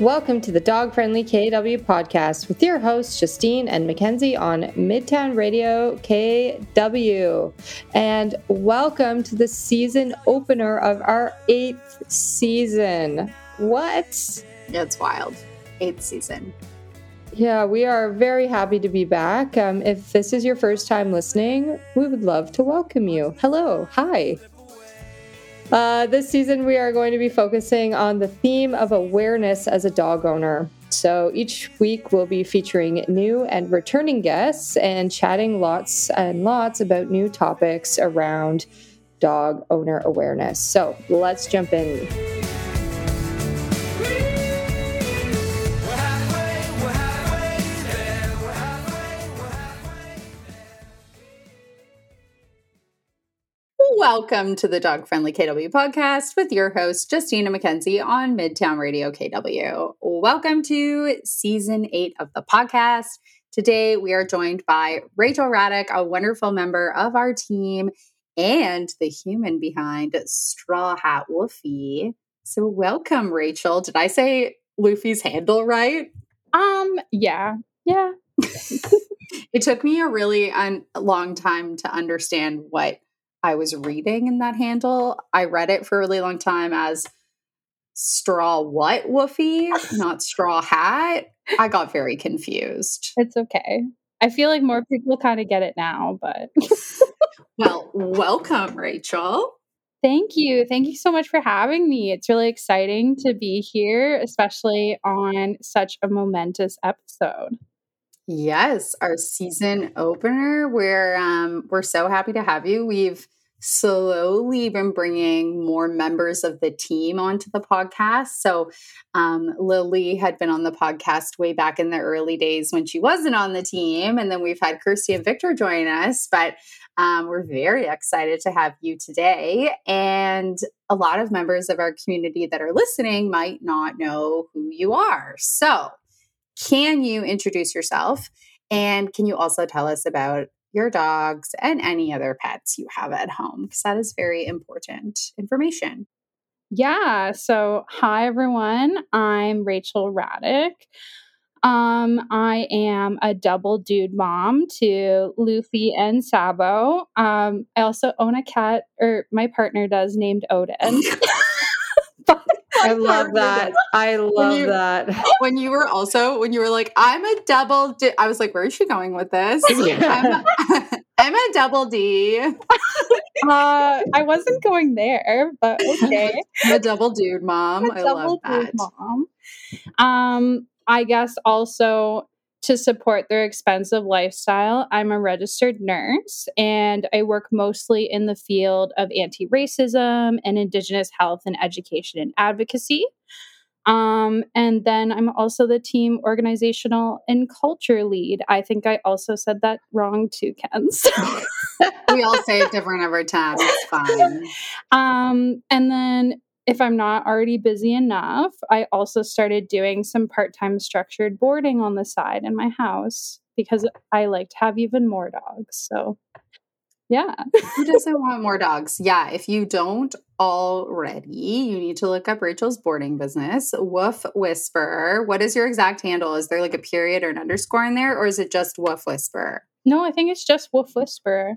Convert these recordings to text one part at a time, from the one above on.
Welcome to the Dog Friendly KW podcast with your hosts, Justine and Mackenzie on Midtown Radio KW. And welcome to the season opener of our eighth season. What? It's wild. Eighth season. Yeah, we are very happy to be back. Um, if this is your first time listening, we would love to welcome you. Hello. Hi. Uh, this season, we are going to be focusing on the theme of awareness as a dog owner. So each week, we'll be featuring new and returning guests and chatting lots and lots about new topics around dog owner awareness. So let's jump in. Welcome to the Dog Friendly KW podcast with your host, Justina Mackenzie on Midtown Radio KW. Welcome to season eight of the podcast. Today, we are joined by Rachel Radyk, a wonderful member of our team and the human behind Straw Hat Woofy. So, welcome, Rachel. Did I say Luffy's handle right? Um, yeah, yeah. it took me a really un- long time to understand what I was reading in that handle. I read it for a really long time as straw what woofy, not straw hat. I got very confused. It's okay. I feel like more people kind of get it now, but well, welcome, Rachel. Thank you. Thank you so much for having me. It's really exciting to be here, especially on such a momentous episode. Yes, our season opener. We're um, we're so happy to have you. We've slowly been bringing more members of the team onto the podcast. So, um, Lily had been on the podcast way back in the early days when she wasn't on the team. And then we've had Kirsty and Victor join us. But um, we're very excited to have you today. And a lot of members of our community that are listening might not know who you are. So, can you introduce yourself? And can you also tell us about your dogs and any other pets you have at home? Because that is very important information. Yeah. So, hi, everyone. I'm Rachel Radyk. Um, I am a double dude mom to Luffy and Sabo. Um, I also own a cat, or my partner does, named Odin. I love that. I love you, that. When you were also when you were like, I'm a double. D-, I was like, where is she going with this? Yeah. I'm, a, I'm a double D. uh, I wasn't going there, but okay. I'm a double dude mom. I love that. Mom. Um, I guess also to support their expensive lifestyle, I'm a registered nurse and I work mostly in the field of anti racism and Indigenous health and education and advocacy. Um, and then I'm also the team organizational and culture lead. I think I also said that wrong too, Kens. we all say it different every time. It's fine. Um, and then if I'm not already busy enough, I also started doing some part time structured boarding on the side in my house because I like to have even more dogs. So, yeah. Who doesn't want more dogs? Yeah. If you don't already, you need to look up Rachel's boarding business, Woof Whisperer. What is your exact handle? Is there like a period or an underscore in there, or is it just Woof Whisperer? No, I think it's just Woof Whisperer.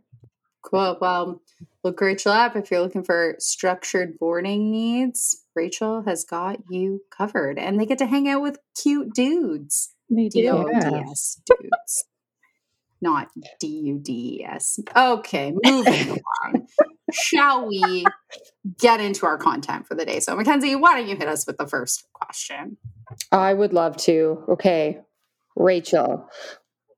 Cool. Well, look Rachel up if you're looking for structured boarding needs. Rachel has got you covered, and they get to hang out with cute dudes. They do. D-O-D-S, dudes. Not D U D S. Okay, moving along. Shall we get into our content for the day? So, Mackenzie, why don't you hit us with the first question? I would love to. Okay, Rachel,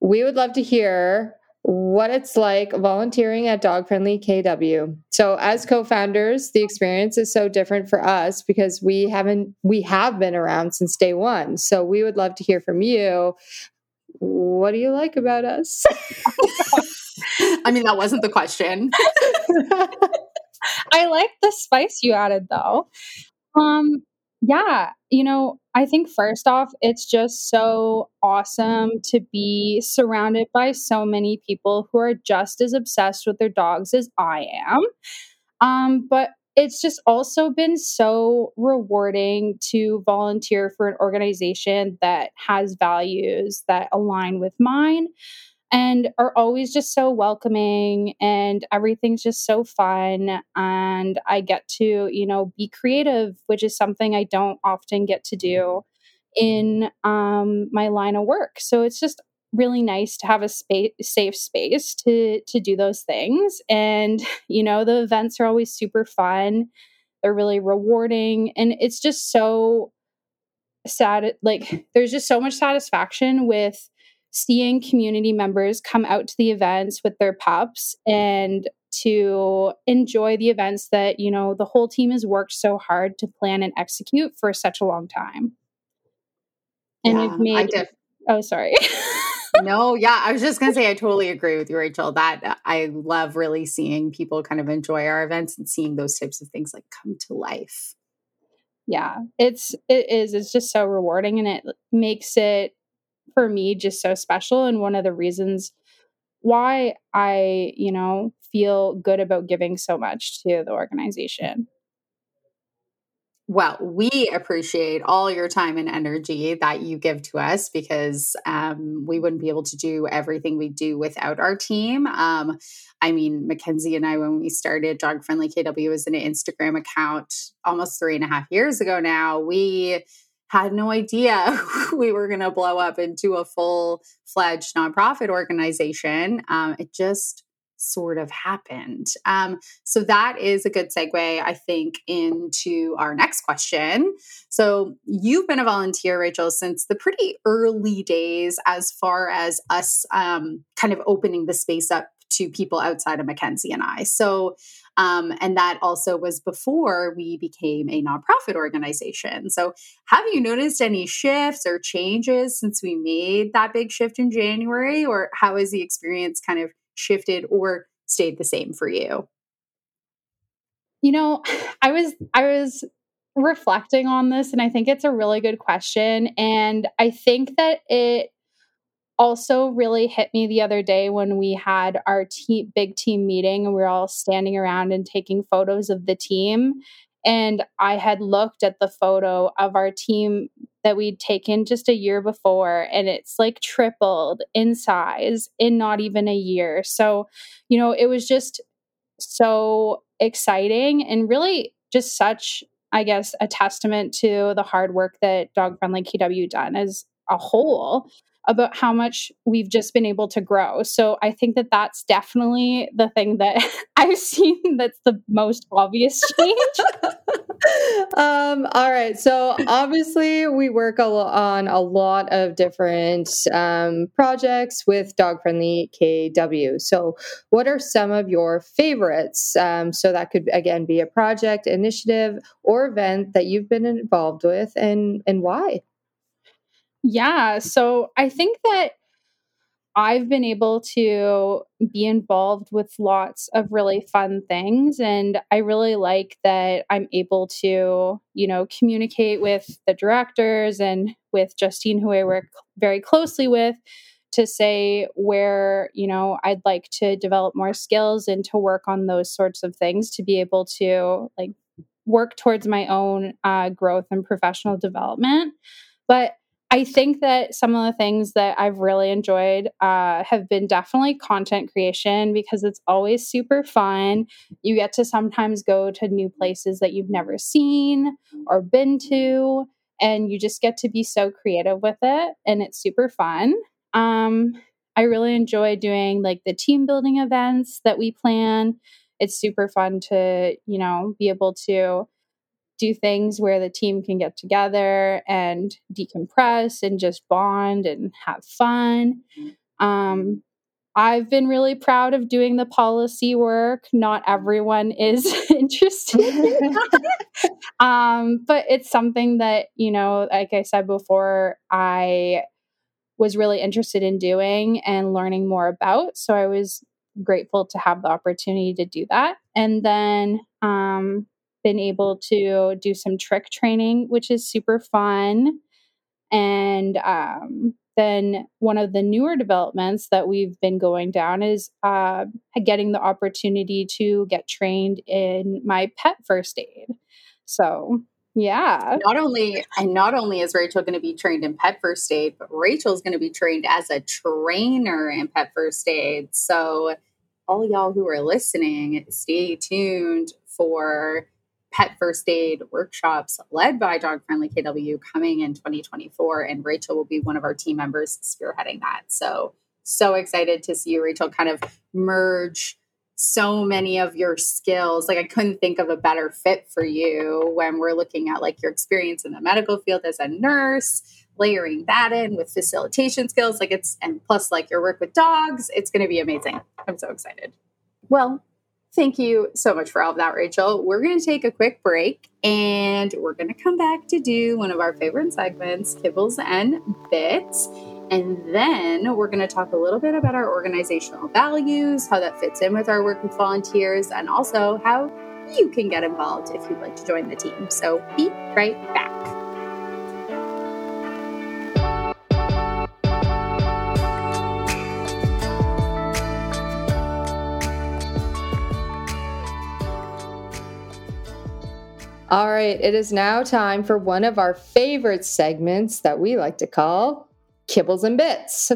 we would love to hear what it's like volunteering at Dog Friendly KW. So as co-founders, the experience is so different for us because we haven't we have been around since day 1. So we would love to hear from you. What do you like about us? I mean, that wasn't the question. I like the spice you added though. Um yeah, you know, I think first off, it's just so awesome to be surrounded by so many people who are just as obsessed with their dogs as I am. Um, but it's just also been so rewarding to volunteer for an organization that has values that align with mine and are always just so welcoming and everything's just so fun and i get to you know be creative which is something i don't often get to do in um, my line of work. So it's just really nice to have a space safe space to to do those things and you know the events are always super fun. They're really rewarding and it's just so sad like there's just so much satisfaction with seeing community members come out to the events with their pups and to enjoy the events that you know the whole team has worked so hard to plan and execute for such a long time. And yeah, made def- oh sorry. No yeah i was just gonna say i totally agree with you rachel that uh, i love really seeing people kind of enjoy our events and seeing those types of things like come to life. Yeah it's it is it's just so rewarding and it makes it for me just so special and one of the reasons why I, you know, feel good about giving so much to the organization. Well, we appreciate all your time and energy that you give to us because um, we wouldn't be able to do everything we do without our team. Um, I mean, Mackenzie and I, when we started Dog Friendly KW, was an Instagram account almost three and a half years ago now. We had no idea we were going to blow up into a full fledged nonprofit organization. Um, it just sort of happened. Um, so that is a good segue, I think, into our next question. So you've been a volunteer, Rachel, since the pretty early days as far as us um, kind of opening the space up to people outside of Mackenzie and I. So um, and that also was before we became a nonprofit organization. So, have you noticed any shifts or changes since we made that big shift in January? Or how has the experience kind of shifted or stayed the same for you? You know, I was, I was reflecting on this and I think it's a really good question. And I think that it also really hit me the other day when we had our team, big team meeting and we were all standing around and taking photos of the team. And I had looked at the photo of our team that we'd taken just a year before, and it's like tripled in size in not even a year. So, you know, it was just so exciting and really just such, I guess, a testament to the hard work that Dog Friendly KW done as a whole about how much we've just been able to grow. So I think that that's definitely the thing that I've seen that's the most obvious change. um, all right. So obviously, we work a lo- on a lot of different um, projects with Dog Friendly KW. So, what are some of your favorites? Um, so that could again be a project, initiative, or event that you've been involved with, and and why. Yeah. So I think that I've been able to be involved with lots of really fun things. And I really like that I'm able to, you know, communicate with the directors and with Justine, who I work very closely with, to say where, you know, I'd like to develop more skills and to work on those sorts of things to be able to like work towards my own uh, growth and professional development. But I think that some of the things that I've really enjoyed uh, have been definitely content creation because it's always super fun. You get to sometimes go to new places that you've never seen or been to, and you just get to be so creative with it, and it's super fun. Um, I really enjoy doing like the team building events that we plan. It's super fun to, you know, be able to do things where the team can get together and decompress and just bond and have fun. Um, I've been really proud of doing the policy work. Not everyone is interested, um, but it's something that you know, like I said before, I was really interested in doing and learning more about. So I was grateful to have the opportunity to do that. And then um, been able to do some trick training, which is super fun. And um, then one of the newer developments that we've been going down is uh, getting the opportunity to get trained in my pet first aid. So yeah. Not only and not only is Rachel going to be trained in pet first aid, but Rachel's going to be trained as a trainer in pet first aid. So all y'all who are listening, stay tuned for pet first aid workshops led by Dog Friendly KW coming in 2024 and Rachel will be one of our team members spearheading that. So so excited to see you Rachel kind of merge so many of your skills. Like i couldn't think of a better fit for you when we're looking at like your experience in the medical field as a nurse layering that in with facilitation skills. Like it's and plus like your work with dogs it's going to be amazing. I'm so excited. Well thank you so much for all of that rachel we're going to take a quick break and we're going to come back to do one of our favorite segments kibbles and bits and then we're going to talk a little bit about our organizational values, how that fits in with our work with volunteers, and also how you can get involved if you'd like to join the team. So be right back. All right, it is now time for one of our favorite segments that we like to call kibbles and bits.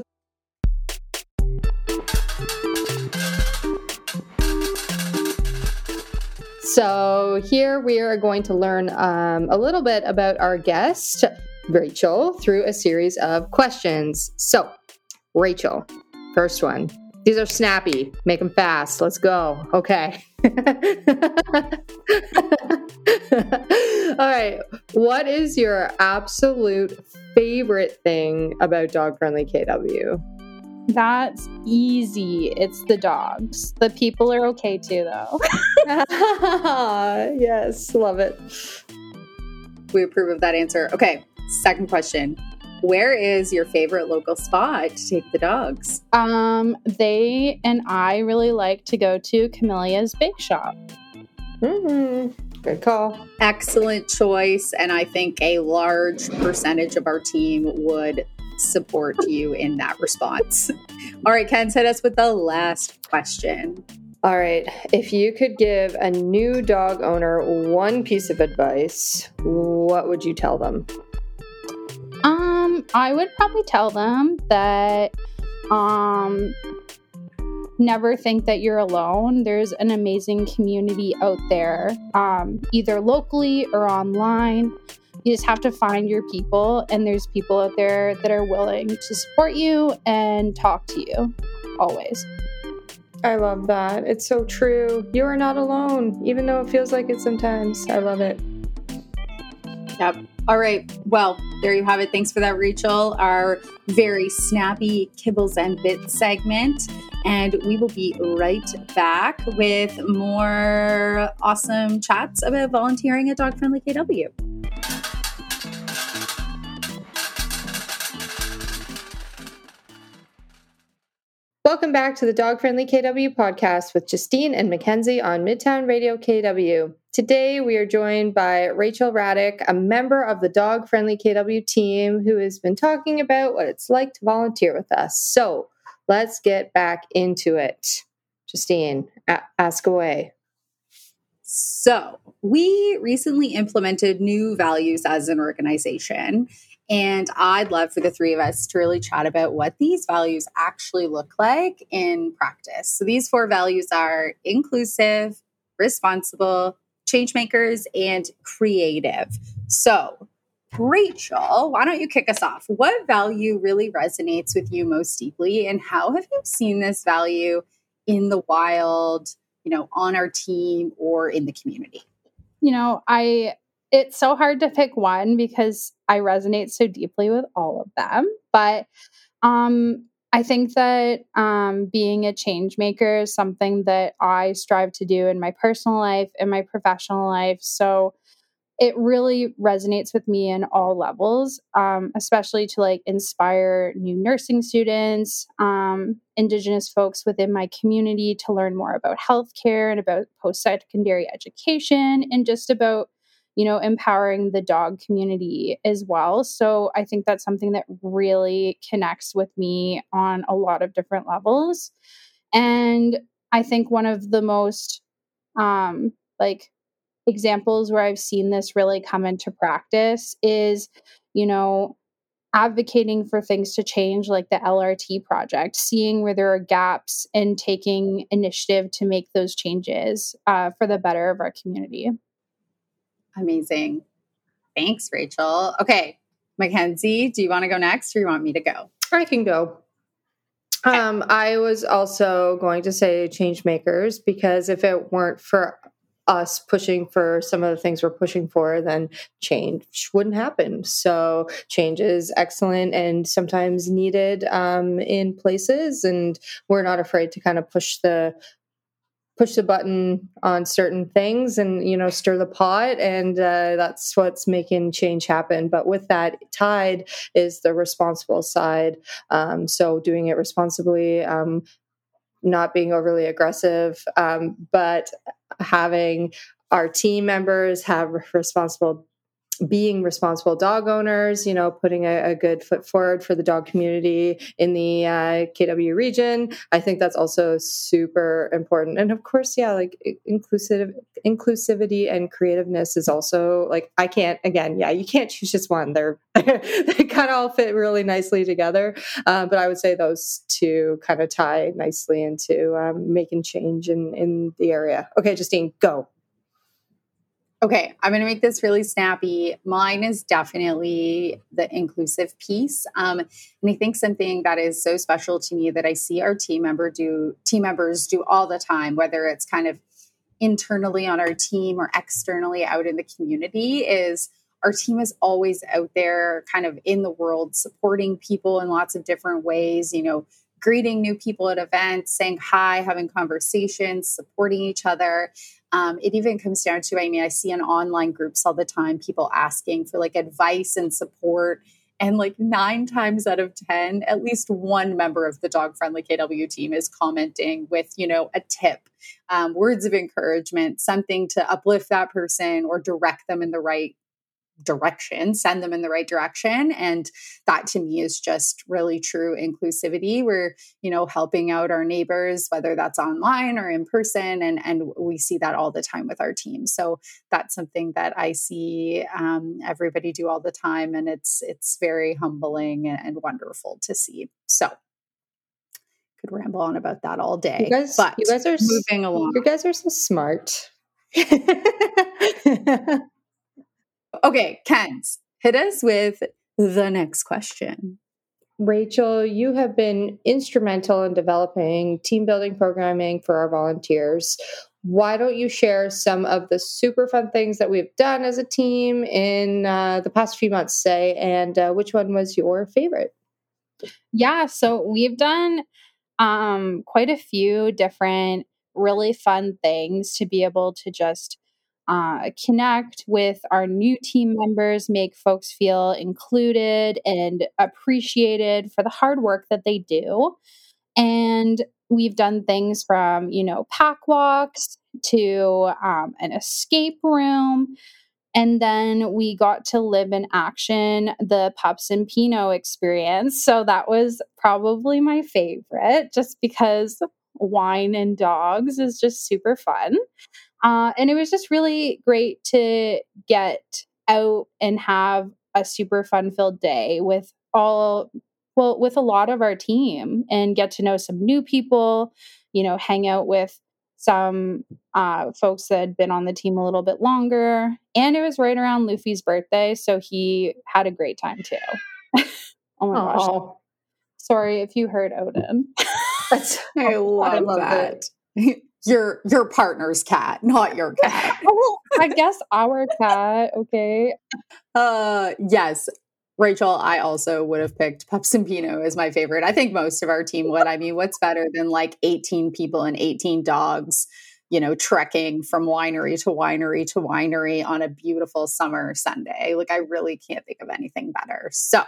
So, here we are going to learn um, a little bit about our guest, Rachel, through a series of questions. So, Rachel, first one. These are snappy. Make them fast. Let's go. Okay. All right. What is your absolute favorite thing about Dog Friendly KW? That's easy. It's the dogs. The people are okay too, though. yes, love it. We approve of that answer. Okay, second question. Where is your favorite local spot to take the dogs? Um, they and I really like to go to Camellia's Bake Shop. Mm-hmm. Good call. Excellent choice. And I think a large percentage of our team would support you in that response. All right, Ken, hit us with the last question. All right. If you could give a new dog owner one piece of advice, what would you tell them? Um, I would probably tell them that um never think that you're alone. There's an amazing community out there, um, either locally or online. You just have to find your people, and there's people out there that are willing to support you and talk to you always. I love that. It's so true. You are not alone, even though it feels like it sometimes. I love it. Yep. All right. Well, there you have it. Thanks for that, Rachel. Our very snappy kibbles and bits segment. And we will be right back with more awesome chats about volunteering at Dog Friendly KW. Welcome back to the Dog Friendly KW podcast with Justine and Mackenzie on Midtown Radio KW. Today we are joined by Rachel Radyk, a member of the Dog Friendly KW team who has been talking about what it's like to volunteer with us. So let's get back into it. Justine, a- ask away. So, we recently implemented new values as an organization, and I'd love for the three of us to really chat about what these values actually look like in practice. So, these four values are inclusive, responsible, change makers, and creative. So, Rachel, why don't you kick us off? What value really resonates with you most deeply, and how have you seen this value in the wild, you know, on our team or in the community? You know, I it's so hard to pick one because I resonate so deeply with all of them. But um, I think that um, being a change maker is something that I strive to do in my personal life and my professional life. So it really resonates with me in all levels, um, especially to like inspire new nursing students, um, Indigenous folks within my community to learn more about healthcare and about post secondary education and just about you know, empowering the dog community as well. So I think that's something that really connects with me on a lot of different levels. And I think one of the most um like examples where I've seen this really come into practice is, you know, advocating for things to change, like the LRT project, seeing where there are gaps and taking initiative to make those changes uh, for the better of our community. Amazing. Thanks, Rachel. Okay, Mackenzie, do you want to go next or you want me to go? I can go. Um, I was also going to say change makers because if it weren't for us pushing for some of the things we're pushing for, then change wouldn't happen. So change is excellent and sometimes needed um, in places, and we're not afraid to kind of push the push the button on certain things and you know stir the pot and uh, that's what's making change happen. But with that tied is the responsible side. Um, so doing it responsibly um, not being overly aggressive, um, but having our team members have responsible being responsible dog owners, you know, putting a, a, good foot forward for the dog community in the uh, KW region. I think that's also super important. And of course, yeah, like inclusive inclusivity and creativeness is also like I can't again, yeah, you can't choose just one. They're they kind of all fit really nicely together. Uh, but I would say those two kind of tie nicely into um, making change in in the area. Okay, Justine, go. Okay, I'm going to make this really snappy. Mine is definitely the inclusive piece, um, and I think something that is so special to me that I see our team member do team members do all the time, whether it's kind of internally on our team or externally out in the community, is our team is always out there, kind of in the world, supporting people in lots of different ways. You know, greeting new people at events, saying hi, having conversations, supporting each other. Um, it even comes down to, I mean, I see in online groups all the time people asking for like advice and support. And like nine times out of 10, at least one member of the dog friendly KW team is commenting with, you know, a tip, um, words of encouragement, something to uplift that person or direct them in the right direction, send them in the right direction. And that to me is just really true inclusivity. We're, you know, helping out our neighbors, whether that's online or in person. And, and we see that all the time with our team. So that's something that I see um, everybody do all the time. And it's, it's very humbling and, and wonderful to see. So could ramble on about that all day. You guys, but you guys are moving along. You guys are so smart. Okay, Kent, hit us with the next question. Rachel, you have been instrumental in developing team building programming for our volunteers. Why don't you share some of the super fun things that we've done as a team in uh, the past few months, say, and uh, which one was your favorite? Yeah, so we've done um, quite a few different really fun things to be able to just uh, connect with our new team members, make folks feel included and appreciated for the hard work that they do. And we've done things from, you know, pack walks to um, an escape room. And then we got to live in action the Pups and Pinot experience. So that was probably my favorite just because wine and dogs is just super fun. Uh, and it was just really great to get out and have a super fun filled day with all well with a lot of our team and get to know some new people you know hang out with some uh, folks that had been on the team a little bit longer. And it was right around luffy's birthday so he had a great time too. Oh my Aww. gosh sorry if you heard odin. That's, I love, I love that. your your partner's cat, not your cat. well, I guess our cat. Okay. Uh, yes. Rachel, I also would have picked Pups and Pinot as my favorite. I think most of our team would. I mean, what's better than like 18 people and 18 dogs, you know, trekking from winery to winery to winery on a beautiful summer Sunday? Like, I really can't think of anything better. So,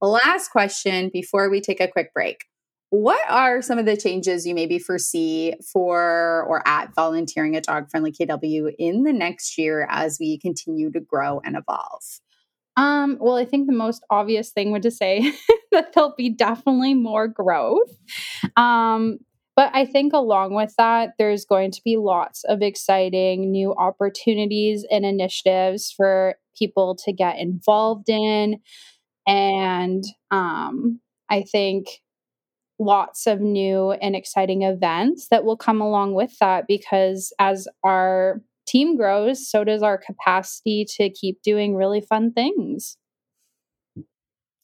last question before we take a quick break what are some of the changes you maybe foresee for or at volunteering at Dog Friendly KW in the next year as we continue to grow and evolve? Um, well, I think the most obvious thing would to say that there'll be definitely more growth. Um, but I think along with that, there's going to be lots of exciting new opportunities and initiatives for people to get involved in. And um, I think lots of new and exciting events that will come along with that because as our team grows, so does our capacity to keep doing really fun things.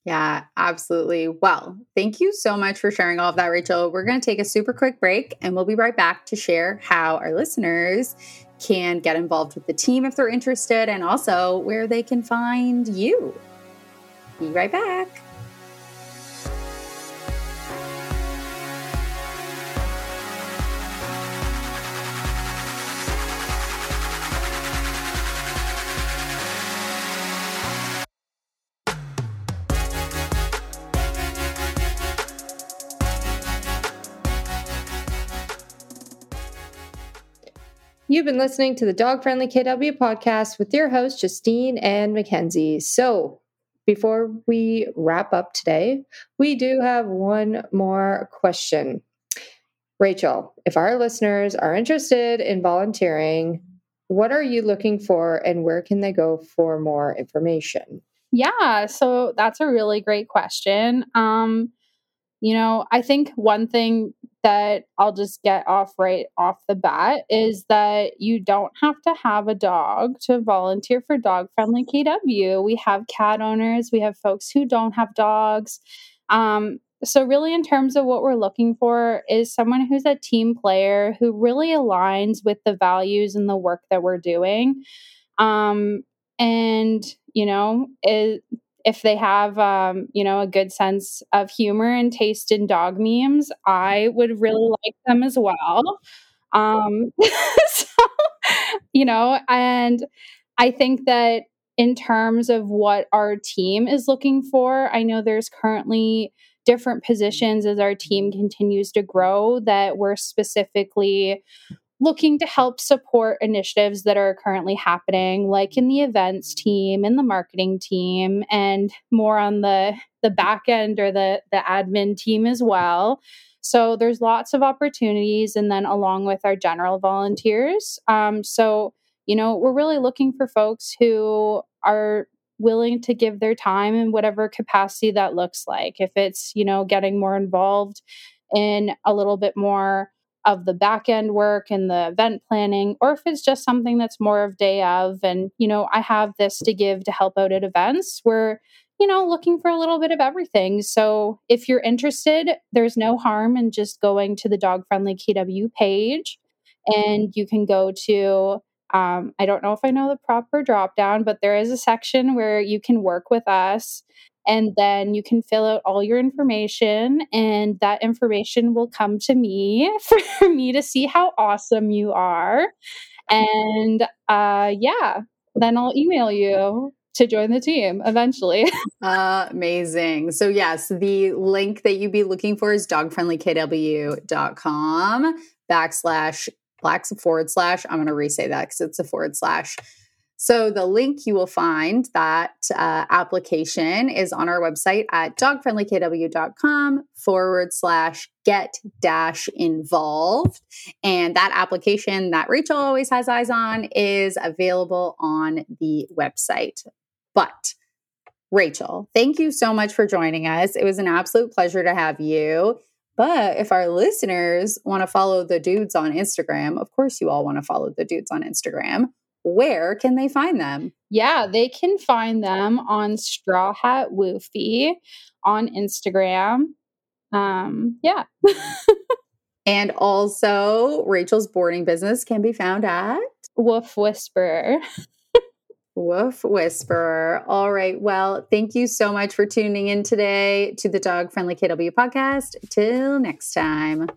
Yeah, absolutely. Well, thank you so much for sharing all of that, Rachel. We're going to take a super quick break and we'll be right back to share how our listeners can get involved with the team if they're interested and also where they can find you. Be right back. You've been listening to the Dog Friendly KW podcast with your hosts, Justine and Mackenzie. So, before we wrap up today, we do have one more question. Rachel, if our listeners are interested in volunteering, what are you looking for and where can they go for more information? Yeah, so that's a really great question. Um, you know, I think one thing that I'll just get off right off the bat is that you don't have to have a dog to volunteer for Dog Friendly KW. We have cat owners, we have folks who don't have dogs. Um, so, really, in terms of what we're looking for, is someone who's a team player who really aligns with the values and the work that we're doing. Um, and, you know, it, if they have um, you know a good sense of humor and taste in dog memes i would really like them as well. Um, so, you know and i think that in terms of what our team is looking for i know there's currently different positions as our team continues to grow that we're specifically looking to help support initiatives that are currently happening like in the events team and the marketing team and more on the the back end or the the admin team as well. So there's lots of opportunities and then along with our general volunteers. Um, so you know we're really looking for folks who are willing to give their time in whatever capacity that looks like. If it's you know getting more involved in a little bit more of the back end work and the event planning, or if it's just something that's more of day of. And, you know, I have this to give to help out at events. We're, you know, looking for a little bit of everything. So if you're interested, there's no harm in just going to the Dog Friendly KW page and you can go to um, I don't know if I know the proper drop down, but there is a section where you can work with us and then you can fill out all your information and that information will come to me for me to see how awesome you are. And uh yeah then i'll email you to join the team eventually. Amazing. So yes the link that you'd be looking for is dogfriendlykw.com backslash black forward slash i'm going to re-say that because it's a forward slash so the link you will find that uh, application is on our website at dogfriendlykw.com forward slash get dash involved. And that application that Rachel always has eyes on is available on the website. But Rachel, thank you so much for joining us. It was an absolute pleasure to have you. But if our listeners want to follow the dudes on Instagram, of course, you all want to follow the dudes on Instagram where can they find them? Yeah, they can find them on Straw Hat Woofy on Instagram. Um, yeah. and also, Rachel's boarding business can be found at Woof Whisperer. Woof Whisperer. All right. Well, thank you so much for tuning in today to the Dog Friendly KW podcast. Till next time.